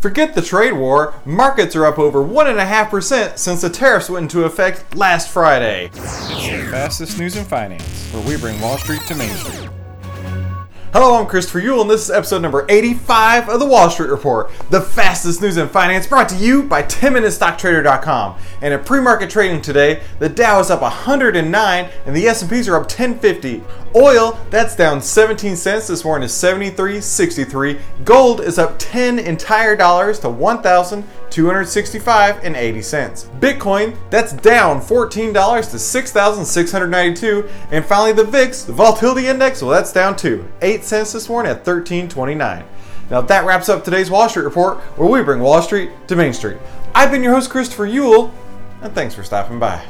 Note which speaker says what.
Speaker 1: Forget the trade war, markets are up over 1.5% since the tariffs went into effect last Friday.
Speaker 2: The fastest news in finance, where we bring Wall Street to Main Street.
Speaker 1: Hello, I'm Christopher Uhl, and this is episode number 85 of the Wall Street Report, the fastest news in finance, brought to you by 10MinuteStockTrader.com. And at pre-market trading today, the Dow is up 109 and the S&Ps are up 1050. Oil, that's down 17 cents this morning to 73.63. Gold is up 10 entire dollars to 1,265 and 80 cents. Bitcoin, that's down $14 to 6,692. And finally, the VIX, the volatility index, well, that's down too, 8 cents this morning at 13.29. Now that wraps up today's Wall Street Report, where we bring Wall Street to Main Street. I've been your host, Christopher Uhl, and thanks for stopping by.